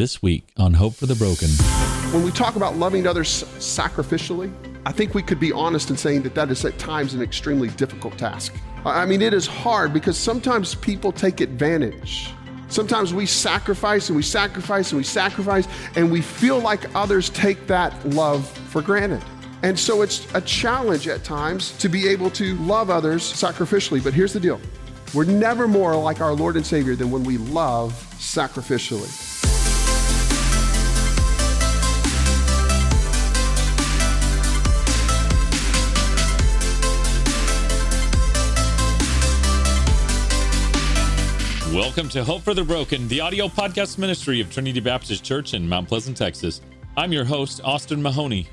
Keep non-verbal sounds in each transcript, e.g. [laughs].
this week on Hope for the Broken. When we talk about loving others sacrificially, I think we could be honest in saying that that is at times an extremely difficult task. I mean, it is hard because sometimes people take advantage. Sometimes we sacrifice and we sacrifice and we sacrifice, and we feel like others take that love for granted. And so it's a challenge at times to be able to love others sacrificially. But here's the deal we're never more like our Lord and Savior than when we love sacrificially. Welcome to Hope for the Broken, the audio podcast ministry of Trinity Baptist Church in Mount Pleasant, Texas. I'm your host, Austin Mahoney.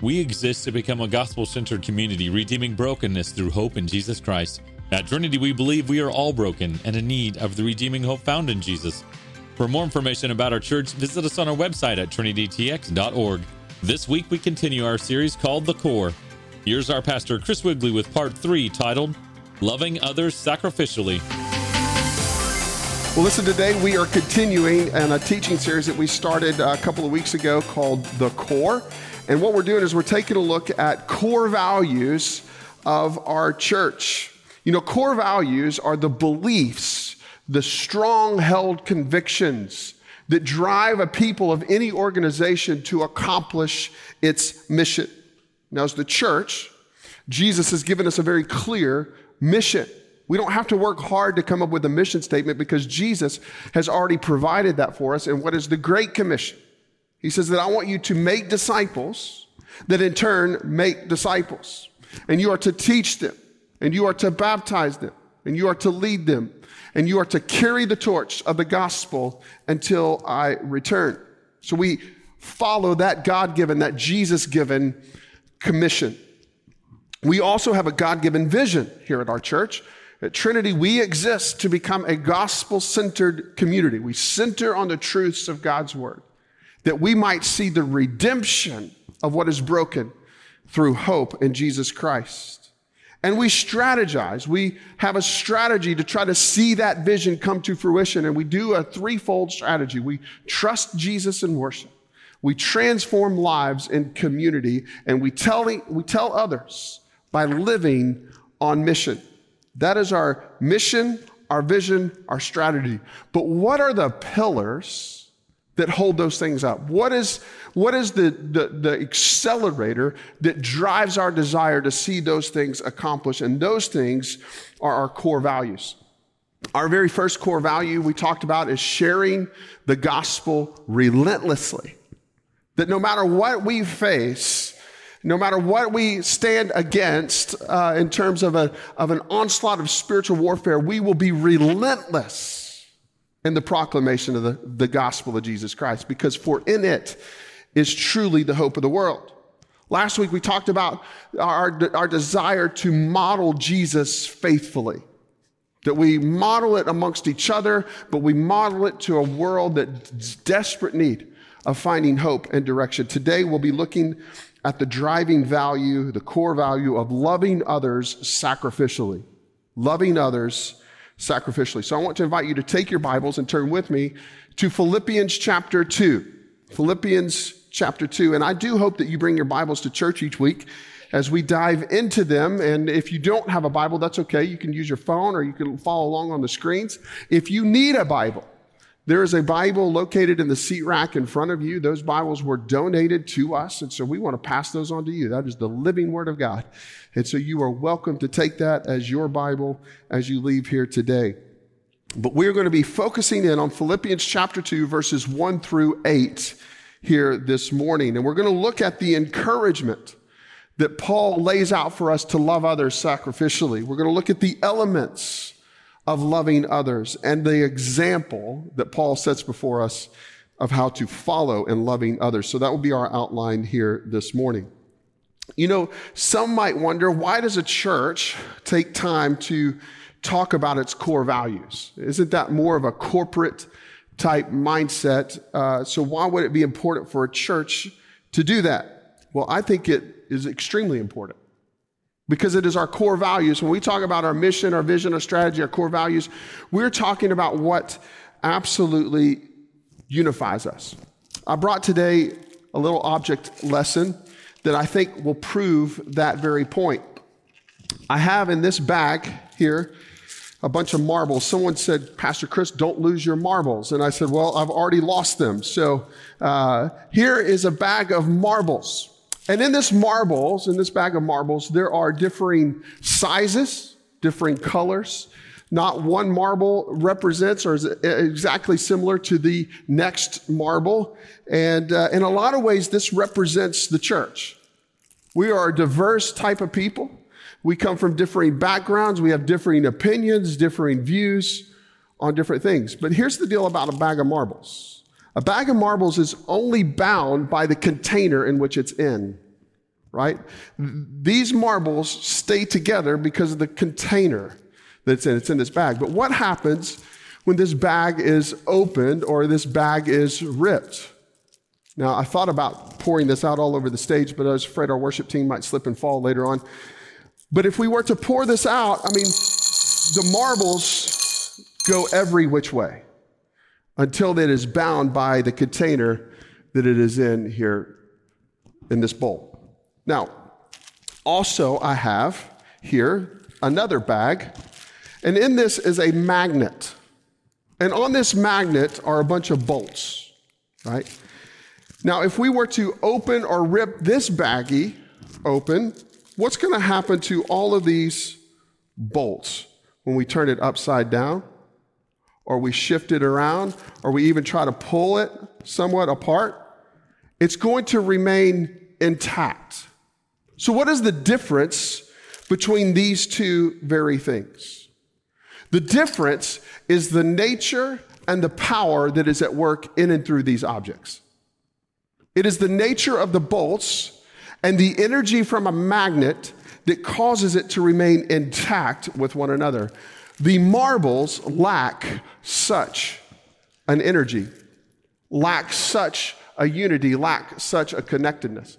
We exist to become a gospel centered community, redeeming brokenness through hope in Jesus Christ. At Trinity, we believe we are all broken and in need of the redeeming hope found in Jesus. For more information about our church, visit us on our website at trinitytx.org. This week, we continue our series called The Core. Here's our pastor, Chris Wigley, with part three titled Loving Others Sacrificially. Well, listen, today we are continuing in a teaching series that we started uh, a couple of weeks ago called The Core. And what we're doing is we're taking a look at core values of our church. You know, core values are the beliefs, the strong held convictions that drive a people of any organization to accomplish its mission. Now, as the church, Jesus has given us a very clear mission. We don't have to work hard to come up with a mission statement because Jesus has already provided that for us. And what is the Great Commission? He says that I want you to make disciples that in turn make disciples. And you are to teach them, and you are to baptize them, and you are to lead them, and you are to carry the torch of the gospel until I return. So we follow that God given, that Jesus given commission. We also have a God given vision here at our church. At Trinity, we exist to become a gospel centered community. We center on the truths of God's word, that we might see the redemption of what is broken through hope in Jesus Christ. And we strategize. We have a strategy to try to see that vision come to fruition. And we do a threefold strategy. We trust Jesus in worship. We transform lives in community and we tell, we tell others by living on mission. That is our mission, our vision, our strategy. But what are the pillars that hold those things up? What is, what is the, the, the accelerator that drives our desire to see those things accomplished? And those things are our core values. Our very first core value we talked about is sharing the gospel relentlessly. That no matter what we face, no matter what we stand against uh, in terms of, a, of an onslaught of spiritual warfare, we will be relentless in the proclamation of the, the gospel of Jesus Christ, because for in it is truly the hope of the world. Last week we talked about our, our desire to model Jesus faithfully. That we model it amongst each other, but we model it to a world that's desperate need of finding hope and direction. Today we'll be looking at the driving value, the core value of loving others sacrificially. Loving others sacrificially. So I want to invite you to take your Bibles and turn with me to Philippians chapter 2. Philippians chapter 2. And I do hope that you bring your Bibles to church each week as we dive into them. And if you don't have a Bible, that's okay. You can use your phone or you can follow along on the screens. If you need a Bible, there is a Bible located in the seat rack in front of you. Those Bibles were donated to us, and so we want to pass those on to you. That is the living Word of God. And so you are welcome to take that as your Bible as you leave here today. But we're going to be focusing in on Philippians chapter 2, verses 1 through 8 here this morning. And we're going to look at the encouragement that Paul lays out for us to love others sacrificially. We're going to look at the elements of loving others and the example that Paul sets before us of how to follow in loving others. So that will be our outline here this morning. You know, some might wonder why does a church take time to talk about its core values? Isn't that more of a corporate type mindset? Uh, so why would it be important for a church to do that? Well, I think it is extremely important because it is our core values. When we talk about our mission, our vision, our strategy, our core values, we're talking about what absolutely unifies us. I brought today a little object lesson that I think will prove that very point. I have in this bag here a bunch of marbles. Someone said, Pastor Chris, don't lose your marbles. And I said, Well, I've already lost them. So uh, here is a bag of marbles. And in this marbles, in this bag of marbles, there are differing sizes, differing colors. Not one marble represents or is exactly similar to the next marble. And uh, in a lot of ways, this represents the church. We are a diverse type of people. We come from differing backgrounds. We have differing opinions, differing views on different things. But here's the deal about a bag of marbles. A bag of marbles is only bound by the container in which it's in, right? These marbles stay together because of the container that's in. It's in this bag. But what happens when this bag is opened or this bag is ripped? Now, I thought about pouring this out all over the stage, but I was afraid our worship team might slip and fall later on. But if we were to pour this out, I mean, the marbles go every which way until it is bound by the container that it is in here in this bowl. Now, also, I have here another bag, and in this is a magnet. And on this magnet are a bunch of bolts, right? Now, if we were to open or rip this baggie open, what's going to happen to all of these bolts when we turn it upside down? Or we shift it around, or we even try to pull it somewhat apart? It's going to remain intact. So, what is the difference between these two very things? The difference is the nature and the power that is at work in and through these objects. It is the nature of the bolts and the energy from a magnet that causes it to remain intact with one another. The marbles lack such an energy, lack such a unity, lack such a connectedness.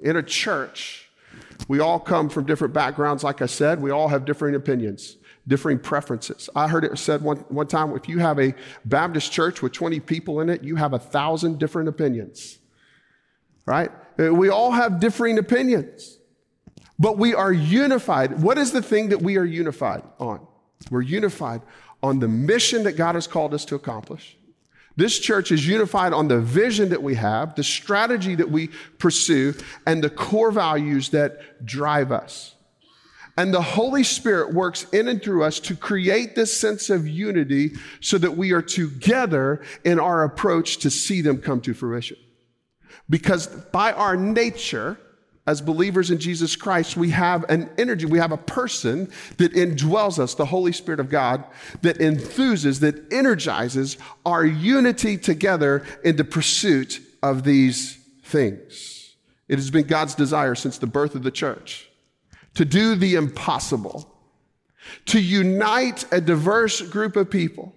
In a church, we all come from different backgrounds, like I said, we all have different opinions differing preferences. I heard it said one, one time if you have a Baptist church with 20 people in it, you have a thousand different opinions right? Uh, we all have differing opinions, but we are unified. What is the thing that we are unified on? We're unified on the mission that God has called us to accomplish. This church is unified on the vision that we have, the strategy that we pursue, and the core values that drive us. And the Holy Spirit works in and through us to create this sense of unity so that we are together in our approach to see them come to fruition. Because by our nature, as believers in Jesus Christ, we have an energy, we have a person that indwells us, the Holy Spirit of God, that enthuses, that energizes our unity together in the pursuit of these things. It has been God's desire since the birth of the church to do the impossible, to unite a diverse group of people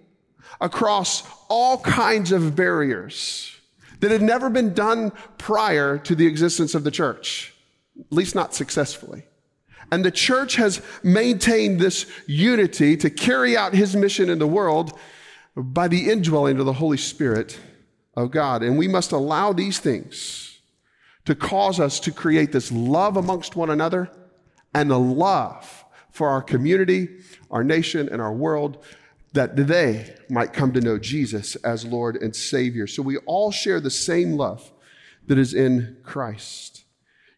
across all kinds of barriers that had never been done prior to the existence of the church, at least not successfully. And the church has maintained this unity to carry out his mission in the world by the indwelling of the Holy Spirit of God. And we must allow these things to cause us to create this love amongst one another and the love for our community, our nation, and our world that they might come to know Jesus as Lord and Savior. So we all share the same love that is in Christ.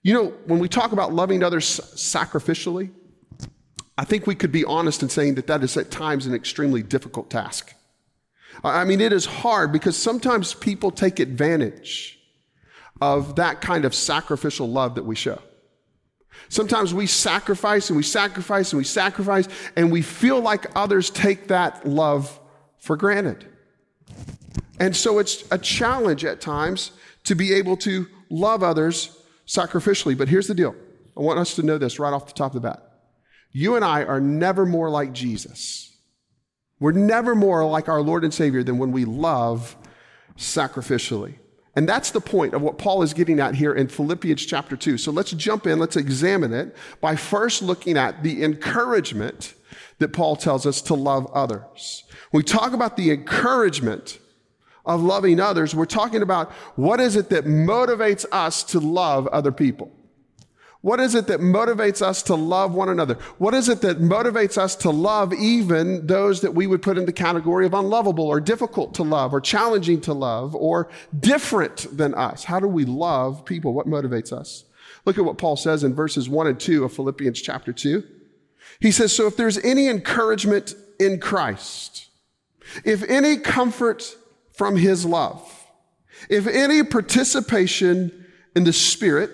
You know, when we talk about loving others sacrificially, I think we could be honest in saying that that is at times an extremely difficult task. I mean, it is hard because sometimes people take advantage of that kind of sacrificial love that we show. Sometimes we sacrifice and we sacrifice and we sacrifice, and we feel like others take that love for granted. And so it's a challenge at times to be able to love others sacrificially. But here's the deal I want us to know this right off the top of the bat. You and I are never more like Jesus. We're never more like our Lord and Savior than when we love sacrificially. And that's the point of what Paul is getting at here in Philippians chapter 2. So let's jump in, let's examine it by first looking at the encouragement that Paul tells us to love others. When we talk about the encouragement of loving others, we're talking about what is it that motivates us to love other people? What is it that motivates us to love one another? What is it that motivates us to love even those that we would put in the category of unlovable or difficult to love or challenging to love or different than us? How do we love people? What motivates us? Look at what Paul says in verses 1 and 2 of Philippians chapter 2. He says, So if there's any encouragement in Christ, if any comfort from his love, if any participation in the Spirit,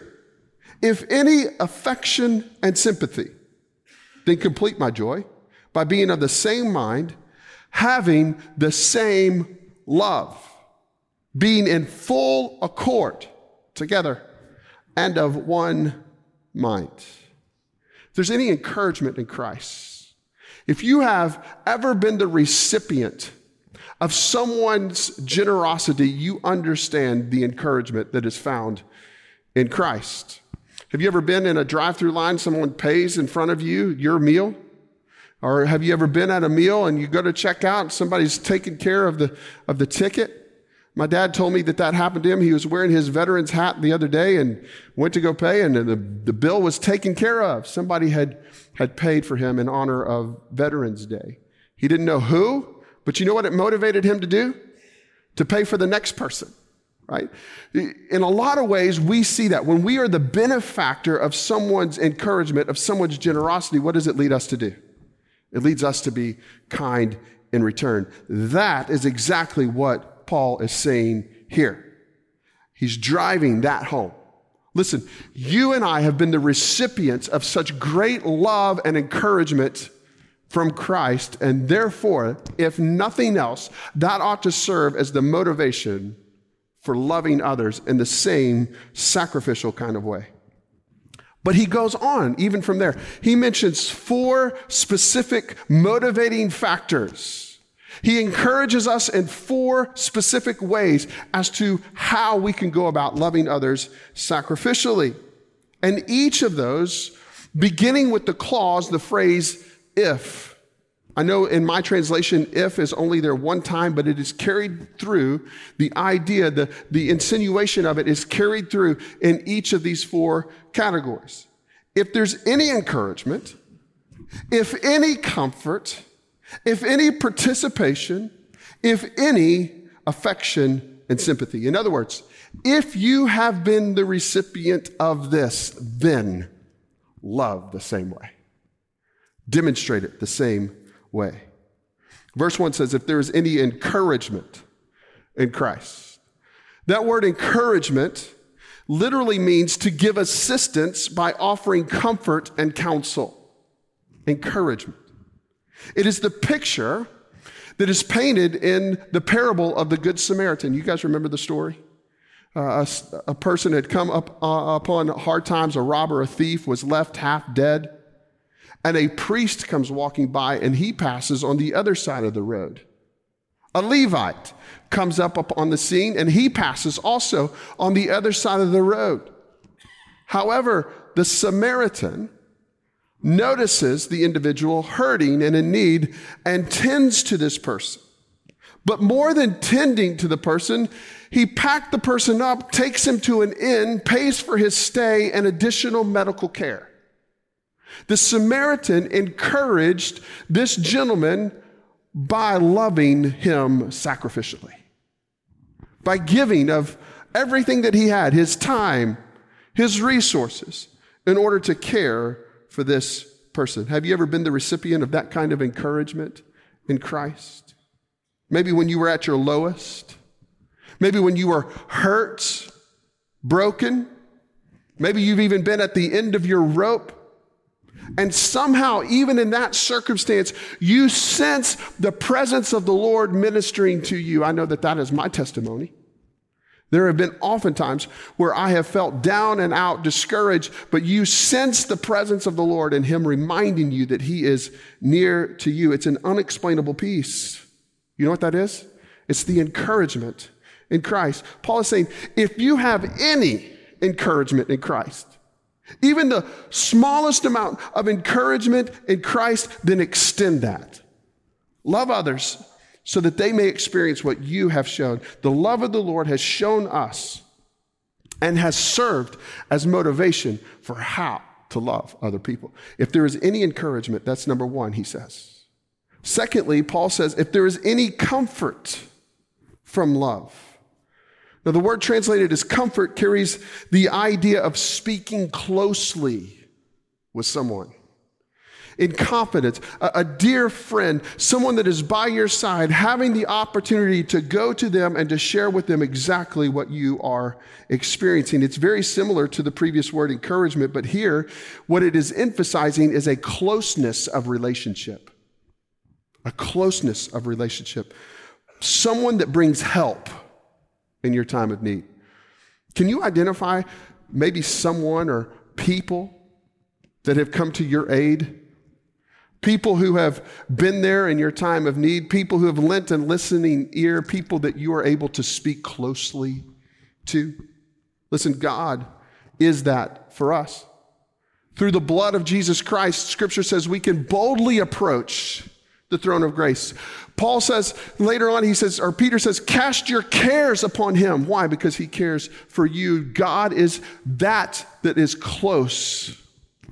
if any affection and sympathy, then complete my joy by being of the same mind, having the same love, being in full accord together and of one mind. If there's any encouragement in Christ, if you have ever been the recipient of someone's generosity, you understand the encouragement that is found in Christ. Have you ever been in a drive through line, someone pays in front of you your meal? Or have you ever been at a meal and you go to check out and somebody's taking care of the, of the ticket? My dad told me that that happened to him. He was wearing his veteran's hat the other day and went to go pay, and the, the bill was taken care of. Somebody had, had paid for him in honor of Veterans Day. He didn't know who, but you know what it motivated him to do? To pay for the next person right? In a lot of ways, we see that. When we are the benefactor of someone's encouragement, of someone's generosity, what does it lead us to do? It leads us to be kind in return. That is exactly what Paul is saying here. He's driving that home. Listen, you and I have been the recipients of such great love and encouragement from Christ, and therefore, if nothing else, that ought to serve as the motivation for loving others in the same sacrificial kind of way. But he goes on, even from there. He mentions four specific motivating factors. He encourages us in four specific ways as to how we can go about loving others sacrificially. And each of those, beginning with the clause, the phrase, if, I know in my translation, if is only there one time, but it is carried through. The idea, the, the insinuation of it is carried through in each of these four categories. If there's any encouragement, if any comfort, if any participation, if any affection and sympathy. In other words, if you have been the recipient of this, then love the same way. Demonstrate it the same way. Verse 1 says, if there is any encouragement in Christ. That word encouragement literally means to give assistance by offering comfort and counsel. Encouragement. It is the picture that is painted in the parable of the Good Samaritan. You guys remember the story? Uh, a, a, person had come up uh, upon hard times, a robber, a thief, was left half dead and a priest comes walking by and he passes on the other side of the road. A Levite comes up up on the scene and he passes also on the other side of the road. However, the Samaritan notices the individual hurting and in need and tends to this person. But more than tending to the person, he packed the person up, takes him to an inn, pays for his stay and additional medical care. The Samaritan encouraged this gentleman by loving him sacrificially, by giving of everything that he had, his time, his resources, in order to care for this person. Have you ever been the recipient of that kind of encouragement in Christ? Maybe when you were at your lowest, maybe when you were hurt, broken, maybe you've even been at the end of your rope and somehow, even in that circumstance, you sense the presence of the Lord ministering to you. I know that that is my testimony. There have been oftentimes where I have felt down and out, discouraged, but you sense the presence of the Lord and Him reminding you that He is near to you. It's an unexplainable peace. You know what that is? It's the encouragement in Christ. Paul is saying, if you have any encouragement in Christ, even the smallest amount of encouragement in Christ, then extend that. Love others so that they may experience what you have shown. The love of the Lord has shown us and has served as motivation for how to love other people. If there is any encouragement, that's number one, he says. Secondly, Paul says, if there is any comfort from love. Now, the word translated as comfort carries the idea of speaking closely with someone in confidence, a, a, dear friend, someone that is by your side, having the opportunity to go to them and to share with them exactly what you are experiencing. It's very similar to the previous word encouragement, but here, what it is emphasizing is a closeness of relationship. A closeness of relationship. Someone that brings help in your time of need. Can you identify maybe someone or people that have come to your aid People who have been there in your time of need, people who have lent a listening ear, people that you are able to speak closely to. Listen, God is that for us. Through the blood of Jesus Christ, scripture says we can boldly approach the throne of grace. Paul says later on, he says, or Peter says, cast your cares upon him. Why? Because he cares for you. God is that that is close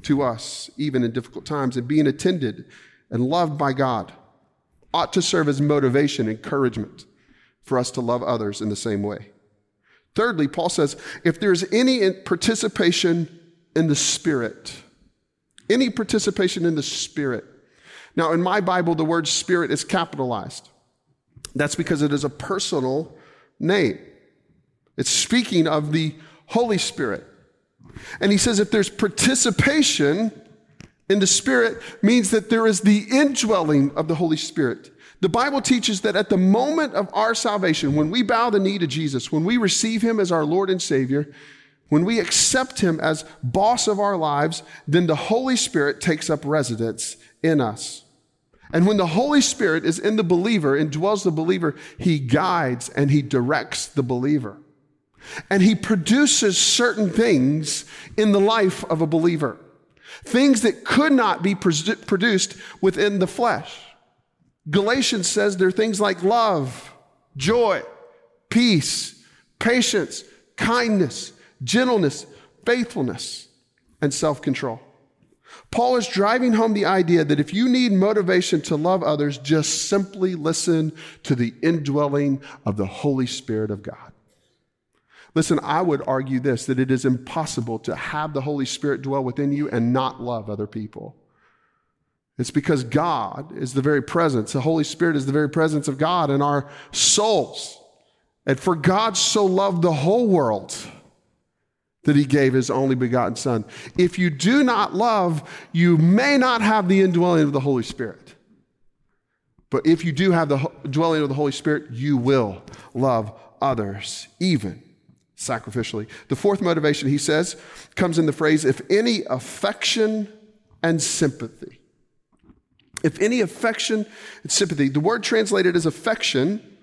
to us, even in difficult times, and being attended and loved by God ought to serve as motivation, encouragement for us to love others in the same way. Thirdly, Paul says, if there's any participation in the Spirit, any participation in the Spirit. Now, in my Bible, the word Spirit is capitalized. That's because it is a personal name. It's speaking of the Holy Spirit. And he says if there's participation in the Spirit, means that there is the indwelling of the Holy Spirit. The Bible teaches that at the moment of our salvation, when we bow the knee to Jesus, when we receive him as our Lord and Savior, when we accept him as boss of our lives, then the Holy Spirit takes up residence in us. And when the Holy Spirit is in the believer and dwells the believer, he guides and he directs the believer. And he produces certain things in the life of a believer, things that could not be produced within the flesh. Galatians says there are things like love, joy, peace, patience, kindness, gentleness, faithfulness, and self control. Paul is driving home the idea that if you need motivation to love others, just simply listen to the indwelling of the Holy Spirit of God. Listen, I would argue this that it is impossible to have the Holy Spirit dwell within you and not love other people. It's because God is the very presence, the Holy Spirit is the very presence of God in our souls. And for God so loved the whole world that he gave his only begotten Son. If you do not love, you may not have the indwelling of the Holy Spirit. But if you do have the dwelling of the Holy Spirit, you will love others, even sacrificially. The fourth motivation, he says, comes in the phrase, if any affection and sympathy. If any affection and sympathy. The word translated as affection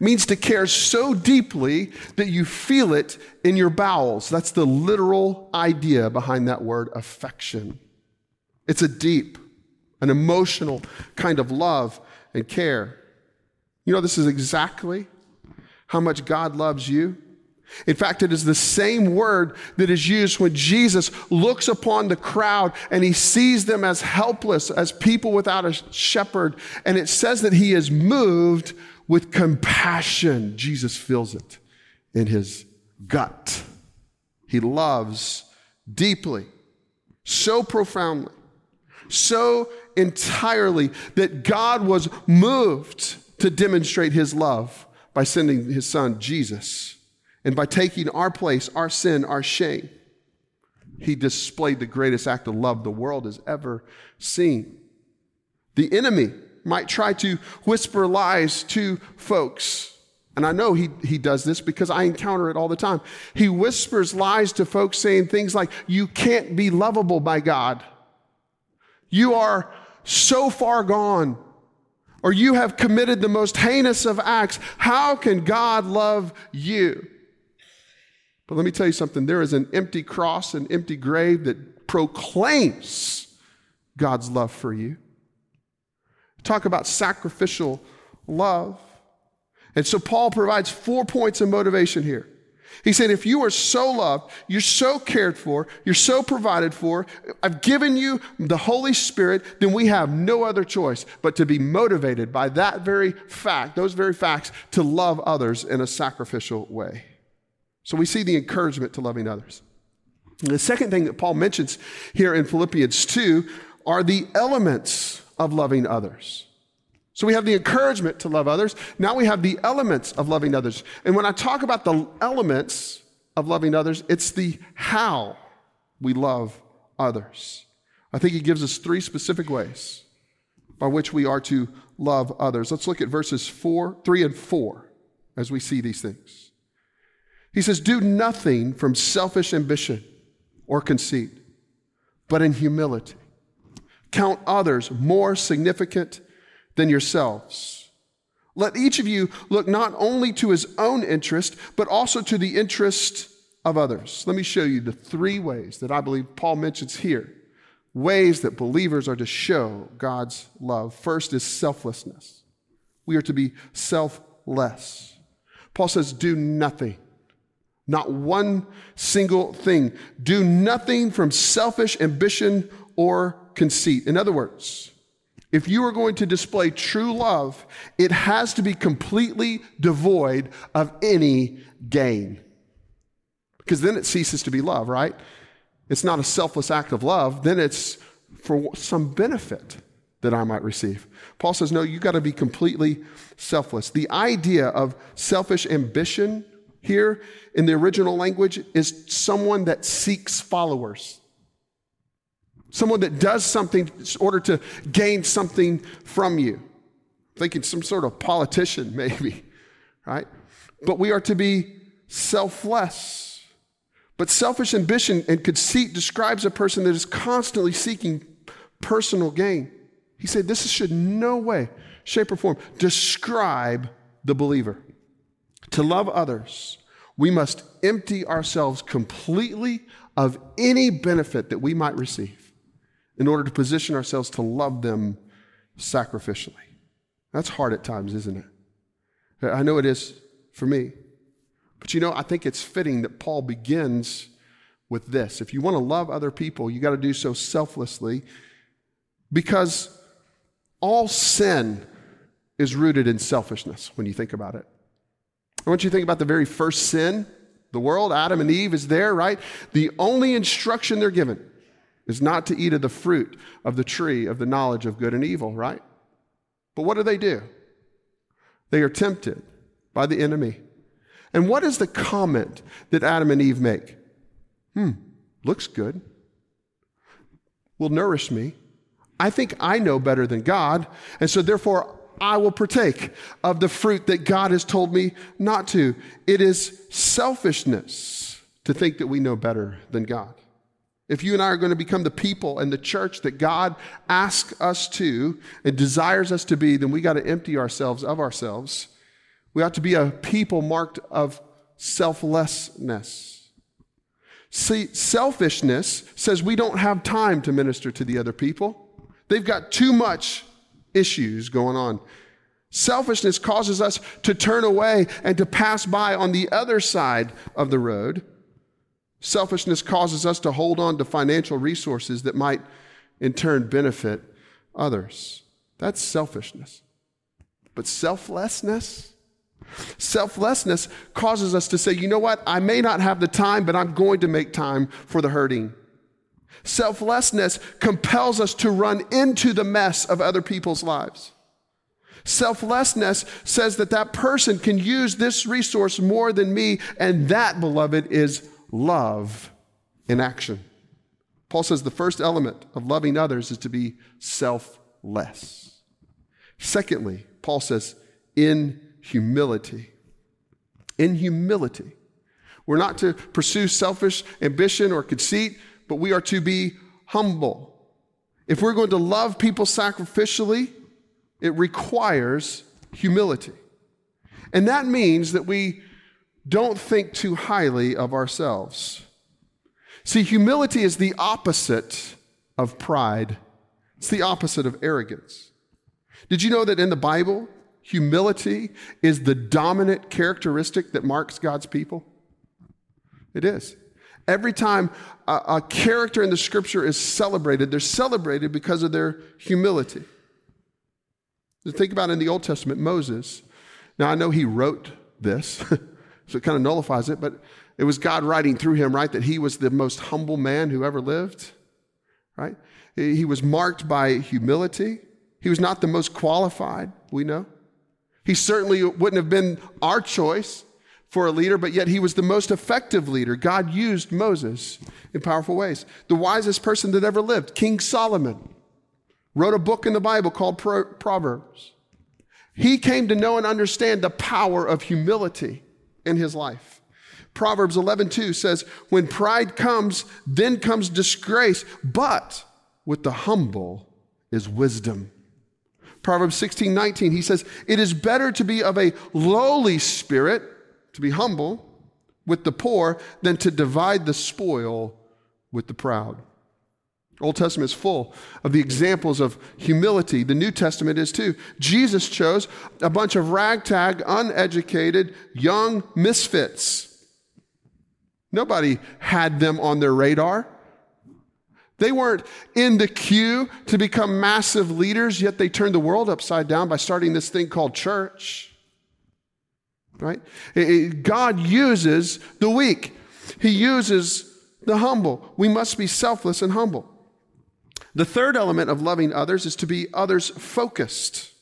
means to care so deeply that you feel it in your bowels. That's the literal idea behind that word affection. It's a deep, an emotional kind of love and care. You know, this is exactly how much God loves you in fact, it is the same word that is used when Jesus looks upon the crowd and he sees them as helpless, as people without a shepherd. And it says that he is moved with compassion. Jesus feels it in his gut. He loves deeply, so profoundly, so entirely that God was moved to demonstrate his love by sending his son, Jesus and by taking our place, our sin, our shame, he displayed the greatest act of love the world has ever seen. The enemy might try to whisper lies to folks. And I know he, he does this because I encounter it all the time. He whispers lies to folks saying things like, You can't be lovable by God. You are so far gone. Or you have committed the most heinous of acts. How can God love you? But let me tell you something there is an empty cross, an empty grave that proclaims God's love for you. Talk about sacrificial love. And so Paul provides four points of motivation here. He said, if you are so loved, you're so cared for, you're so provided for, I've given you the Holy Spirit, then we have no other choice but to be motivated by that very fact, those very facts, to love others in a sacrificial way. So we see the encouragement to loving others. And the second thing that Paul mentions here in Philippians 2 are the elements of loving others. So we have the encouragement to love others. Now we have the elements of loving others. And when I talk about the elements of loving others, it's the how we love others. I think he gives us three specific ways by which we are to love others. Let's look at verses 4, 3 and 4 as we see these things. He says, "Do nothing from selfish ambition or conceit, but in humility count others more significant than yourselves. Let each of you look not only to his own interest, but also to the interest of others. Let me show you the three ways that I believe Paul mentions here ways that believers are to show God's love. First is selflessness. We are to be selfless. Paul says, Do nothing, not one single thing. Do nothing from selfish ambition or conceit. In other words, if you are going to display true love, it has to be completely devoid of any gain. Because then it ceases to be love, right? It's not a selfless act of love, then it's for some benefit that I might receive. Paul says, no, you got to be completely selfless. The idea of selfish ambition here in the original language is someone that seeks followers. Someone that does something in order to gain something from you. Thinking some sort of politician, [laughs] maybe, right? But we are to be selfless. But selfish ambition and conceit describes a person that is constantly seeking personal gain. He said this should no way, shape, or form describe the believer. To love others, we must empty ourselves completely of any benefit that we might receive in order to position ourselves to love them sacrificially. That's hard at times, isn't it? I know it is for me. But you know, I think it's fitting that Paul begins with this. If you want to love other people, you got to do so selflessly because all sin is rooted in selfishness when you think about it. I want you to think about the very first sin, the world, Adam and Eve is there, right? The only instruction they're given is not to eat of the fruit of the tree of the knowledge of good and evil, right? But what do they do? They are tempted by the enemy. And what is the comment that Adam and Eve make? Hmm, looks good. Will nourish me. I think I know better than God, and so therefore I will partake of the fruit that God has told me not to. It is selfishness to think that we know better than God. If you and I are going to become the people and the church that God asks us to and desires us to be, then we got to empty ourselves of ourselves. We ought to be a people marked of selflessness. See, selfishness says we don't have time to minister to the other people. They've got too much issues going on. Selfishness causes us to turn away and to pass by on the other side of the road. Selfishness causes us to hold on to financial resources that might in turn benefit others. That's selfishness. But selflessness, selflessness causes us to say, you know what? I may not have the time, but I'm going to make time for the hurting. Selflessness compels us to run into the mess of other people's lives. Selflessness says that that person can use this resource more than me, and that, beloved, is love in action. Paul says the first element of loving others is to be selfless. Secondly, Paul says, in humility. In humility. We're not to pursue selfish ambition or conceit, but we are to be humble. If we're going to love people sacrificially, it requires humility. And that means that we don't think too highly of ourselves. See, humility is the opposite of pride, it's the opposite of arrogance. Did you know that in the Bible, humility is the dominant characteristic that marks God's people? It is. Every time a, a, character in the scripture is celebrated, they're celebrated because of their humility. Think about in the Old Testament, Moses. Now, I know he wrote this, [laughs] so it kind of nullifies it, but it was God writing through him, right? That he was the most humble man who ever lived, right? He was marked by humility. He was not the most qualified, we know. He certainly wouldn't have been our choice for a leader, but yet he was the most effective leader. God used Moses in powerful ways. The wisest person that ever lived, King Solomon, wrote a book in the Bible called Proverbs. He came to know and understand the power of humility in his life. Proverbs 11:2 says, "When pride comes, then comes disgrace, but with the humble is wisdom." Proverbs 16:19 he says, "It is better to be of a lowly spirit to be humble with the poor than to divide the spoil with the proud. Old Testament is full of the examples of humility. The New Testament is too. Jesus chose a bunch of ragtag, uneducated, young misfits. Nobody had them on their radar. They weren't in the queue to become massive leaders, yet they turned the world upside down by starting this thing called church right? God uses the weak, He uses the humble. We must be selfless and humble. The third element of loving others is to be others focused.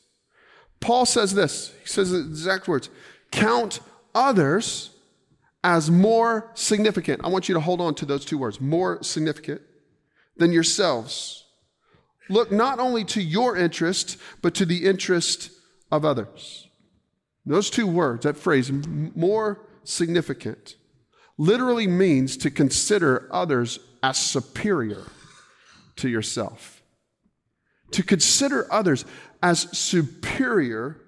Paul says this, he says the exact words count others as more significant. I want you to hold on to those two words more significant than yourselves. Look not only to your interest, but to the interest of others. Those two words, that phrase, more significant, literally means to consider others as superior to yourself. To consider others as superior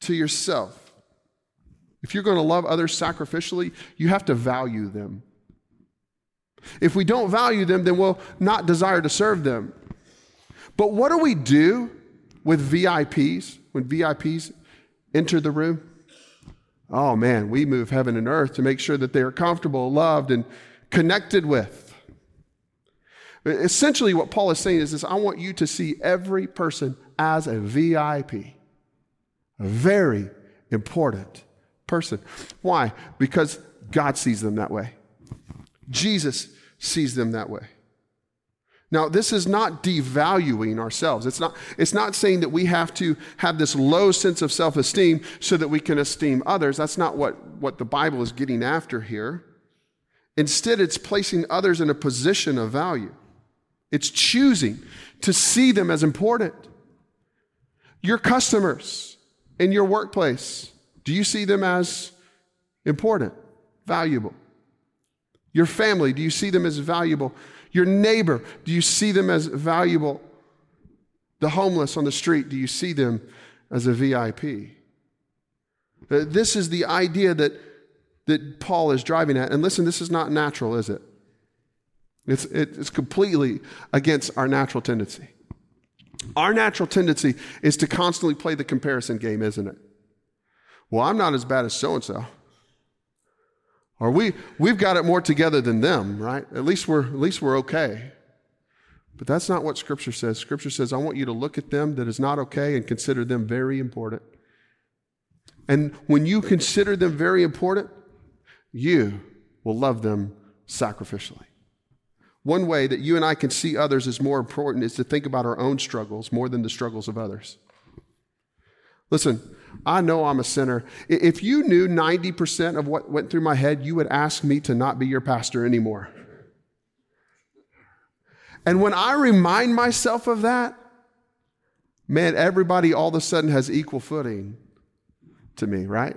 to yourself. If you're going to love others sacrificially, you have to value them. If we don't value them, then we'll not desire to serve them. But what do we do with VIPs when VIPs enter the room? Oh man, we move heaven and earth to make sure that they are comfortable, loved, and connected with. Essentially, what Paul is saying is this I want you to see every person as a VIP, a very important person. Why? Because God sees them that way, Jesus sees them that way. Now, this is not devaluing ourselves. It's not, it's not saying that we have to have this low sense of self esteem so that we can esteem others. That's not what, what the Bible is getting after here. Instead, it's placing others in a position of value, it's choosing to see them as important. Your customers in your workplace, do you see them as important, valuable? Your family, do you see them as valuable? Your neighbor, do you see them as valuable? The homeless on the street, do you see them as a VIP? This is the idea that, that Paul is driving at. And listen, this is not natural, is it? It's, it's completely against our natural tendency. Our natural tendency is to constantly play the comparison game, isn't it? Well, I'm not as bad as so and so. Or we, we've got it more together than them, right? At least we're, at least we're okay. But that's not what Scripture says. Scripture says, I want you to look at them that is not okay and consider them very important. And when you consider them very important, you will love them sacrificially. One way that you and I can see others as more important is to think about our own struggles more than the struggles of others. Listen, I know I'm a sinner. If you knew 90% of what went through my head, you would ask me to not be your pastor anymore. And when I remind myself of that, man, everybody all of a sudden has equal footing to me, right?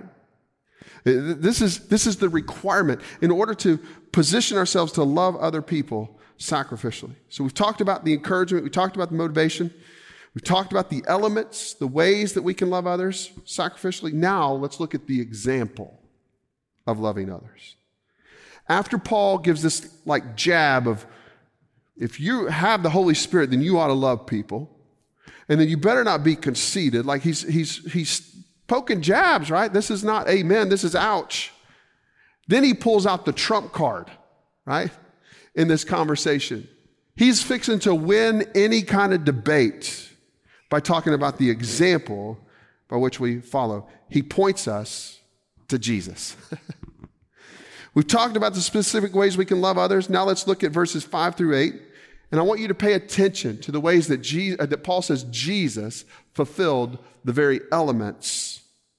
Uh, this is, this is the requirement in order to position ourselves to love other people sacrificially. So we've talked about the encouragement, we talked about the motivation. We've talked about the elements, the ways that we can love others sacrificially. Now let's look at the example of loving others. After Paul gives this like jab of if you have the Holy Spirit, then you ought to love people. And then you better not be conceited. Like he's, he's, he's poking jabs, right? This is not amen. This is ouch. Then he pulls out the trump card, right? In this conversation. He's fixing to win any kind of debate by talking about the example by which we follow. He points us to Jesus. [laughs] We've talked about the specific ways we can love others. Now let's look at verses 5 through 8. And I want you to pay attention to the ways that, Jesus, that Paul says Jesus fulfilled the very elements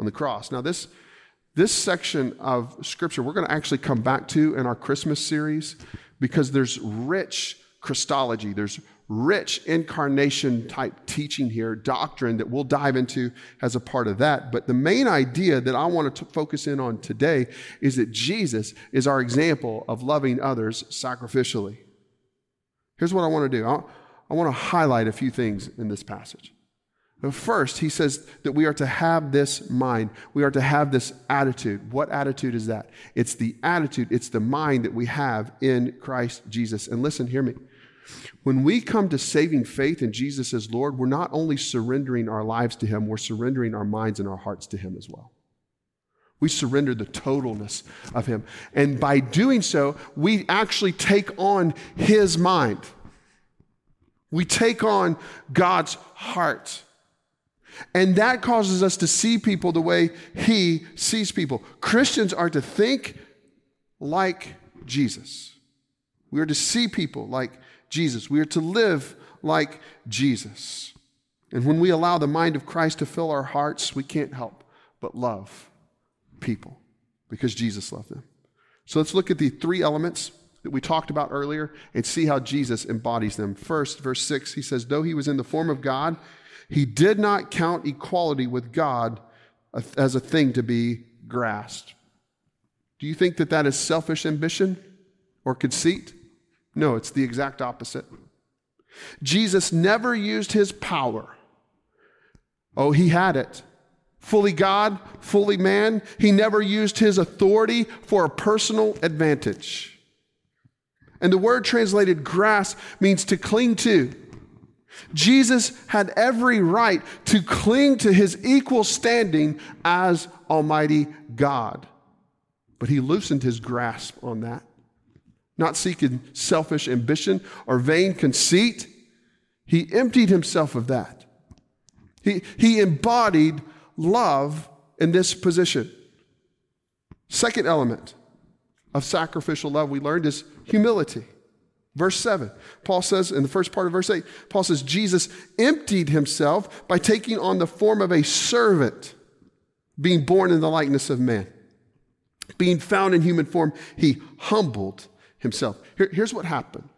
on the cross. Now, this, this section of scripture we're going to actually come back to in our Christmas series because there's rich Christology, there's rich incarnation type teaching here, doctrine that we'll dive into as a part of that. But the main idea that I want to focus in on today is that Jesus is our example of loving others sacrificially. Here's what I want to do I, I want to highlight a few things in this passage. First, he says that we are to have this mind. We are to have this attitude. What attitude is that? It's the attitude, it's the mind that we have in Christ Jesus. And listen, hear me. When we come to saving faith in Jesus as Lord, we're not only surrendering our lives to Him, we're surrendering our minds and our hearts to Him as well. We surrender the totalness of Him. And by doing so, we actually take on His mind. We take on God's heart. And that causes us to see people the way He sees people. Christians are to think like Jesus. We are to see people like Jesus. We are to live like Jesus. And when we allow the mind of Christ to fill our hearts, we can't help but love people because Jesus loved them. So let's look at the three elements that we talked about earlier and see how Jesus embodies them. First, verse 6, he says, Though he was in the form of God, he did not count equality with God as a thing to be grasped. Do you think that that is selfish ambition or conceit? No, it's the exact opposite. Jesus never used his power. Oh, he had it. Fully God, fully man. He never used his authority for a personal advantage. And the word translated grasp means to cling to. Jesus had every right to cling to his equal standing as Almighty God. But he loosened his grasp on that not seeking selfish ambition or vain conceit. He emptied himself of that. He, he embodied love in this position. Second element of sacrificial love we learned is humility. Verse 7, Paul says in the first part of verse 8, Paul says, Jesus emptied himself by taking on the form of a servant, being born in the likeness of man. Being found in human form, he humbled himself. Here, here's what happened.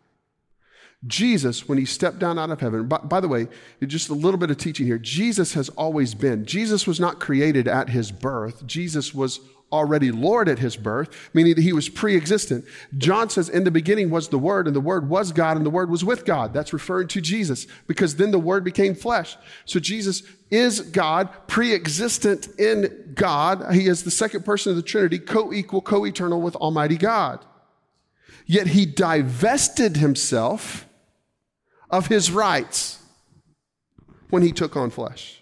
Jesus, when he stepped down out of heaven, by, by, the way, just a little bit of teaching here. Jesus has always been. Jesus was not created at his birth. Jesus was already Lord at his birth, meaning that he was pre existent. John says, In the beginning was the Word, and the Word was God, and the Word was with God. That's referring to Jesus, because then the Word became flesh. So Jesus is God, pre existent in God. He is the second person of the Trinity, co equal, co eternal with Almighty God. Yet he divested himself of his rights when he took on flesh.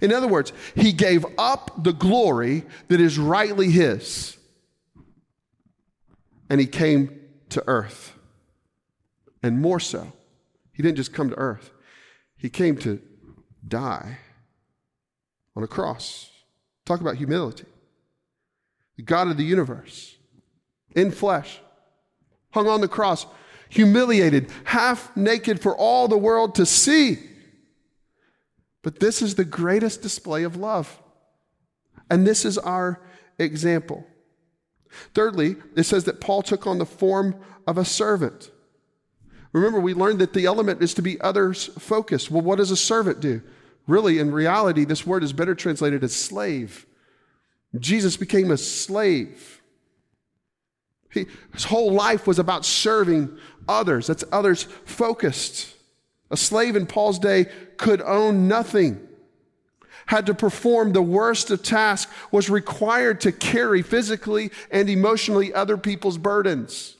In other words, he gave up the glory that is rightly his and he came to earth. And more so, he didn't just come to earth, he came to die on a cross. Talk about humility. The God of the universe in flesh hung on the cross, humiliated, half naked for all the world to see. But this is the greatest display of love. And this is our example. Thirdly, it says that Paul took on the form of a servant. Remember, we learned that the element is to be others focused. Well, what does a servant do? really, in reality, this word is better translated as slave. Jesus became a slave. He, his whole life was about serving others. That's others focused. A slave in Paul's day could own nothing, had to perform the worst of tasks, was required to carry physically and emotionally other people's burdens.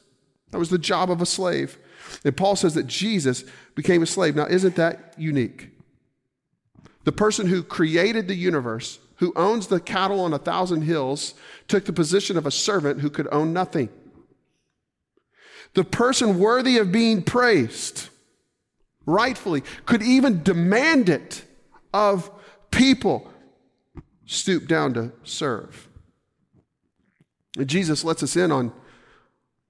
That was the job of a slave. And Paul says that Jesus became a slave. Now, isn't that unique? The person who created the universe, who owns the cattle on a thousand hills, took the position of a servant who could own nothing. The person worthy of being praised, rightfully, could even demand it of people, stoop down to serve. And Jesus lets us in on,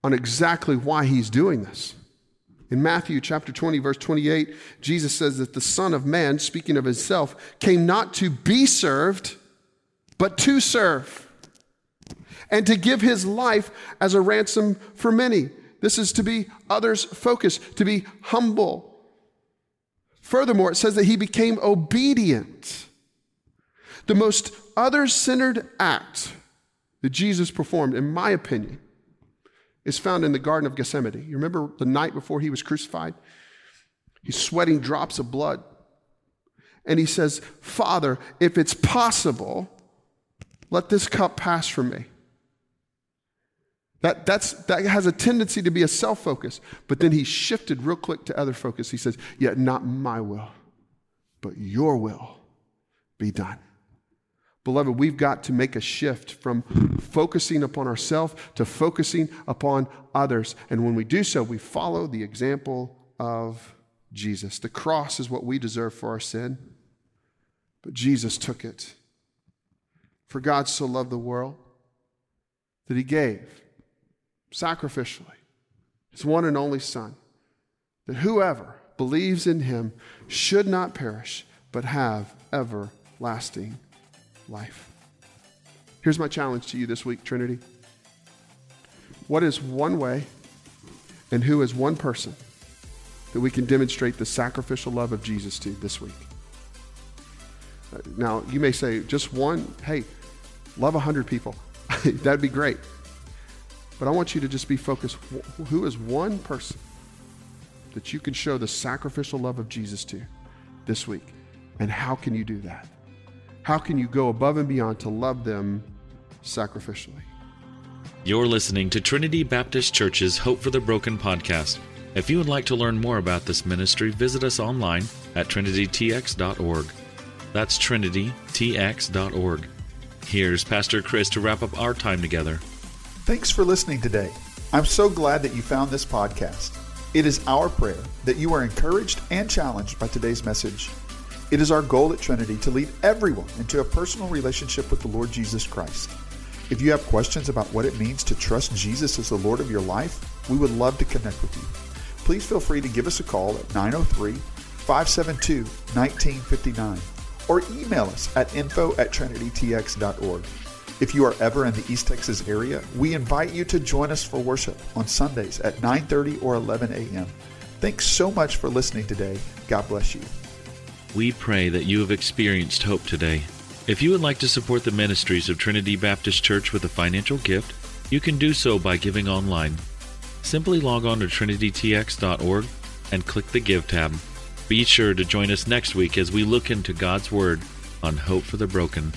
on exactly why he's doing this. In Matthew chapter 20, verse 28, Jesus says that the Son of Man, speaking of himself, came not to be served, but to serve, and to give his life as a ransom for many. This is to be others focused, to be humble. Furthermore, it says that he became obedient. The most other centered act that Jesus performed, in my opinion, is found in the Garden of Gethsemane. You remember the night before he was crucified? He's sweating drops of blood. And he says, Father, if it's possible, let this cup pass from me. That, that's, that has a tendency to be a self focus. But then he shifted real quick to other focus. He says, Yet not my will, but your will be done. Beloved, we've got to make a shift from focusing upon ourselves to focusing upon others. And when we do so, we follow the example of Jesus. The cross is what we deserve for our sin, but Jesus took it. For God so loved the world that he gave sacrificially his one and only Son, that whoever believes in him should not perish, but have everlasting life. Here's my challenge to you this week, Trinity. What is one way and who is one person that we can demonstrate the sacrificial love of Jesus to this week? Now, you may say, just one, hey, love 100 people. [laughs] That'd be great. But I want you to just be focused. Who is one person that you can show the sacrificial love of Jesus to this week? And how can you do that? How can you go above and beyond to love them sacrificially? You're listening to Trinity Baptist Church's Hope for the Broken podcast. If you would like to learn more about this ministry, visit us online at trinitytx.org. That's trinitytx.org. Here's Pastor Chris to wrap up our time together. Thanks for listening today. I'm so glad that you found this podcast. It is our prayer that you are encouraged and challenged by today's message. It is our goal at Trinity to lead everyone into a personal relationship with the Lord Jesus Christ. If you have questions about what it means to trust Jesus as the Lord of your life, we would love to connect with you. Please feel free to give us a call at 903 572 1959 or email us at info at trinitytx.org. If you are ever in the East Texas area, we invite you to join us for worship on Sundays at 9:30 or 11 a.m. Thanks so much for listening today. God bless you. We pray that you have experienced hope today. If you would like to support the ministries of Trinity Baptist Church with a financial gift, you can do so by giving online. Simply log on to trinitytx.org and click the Give tab. Be sure to join us next week as we look into God's Word on Hope for the Broken.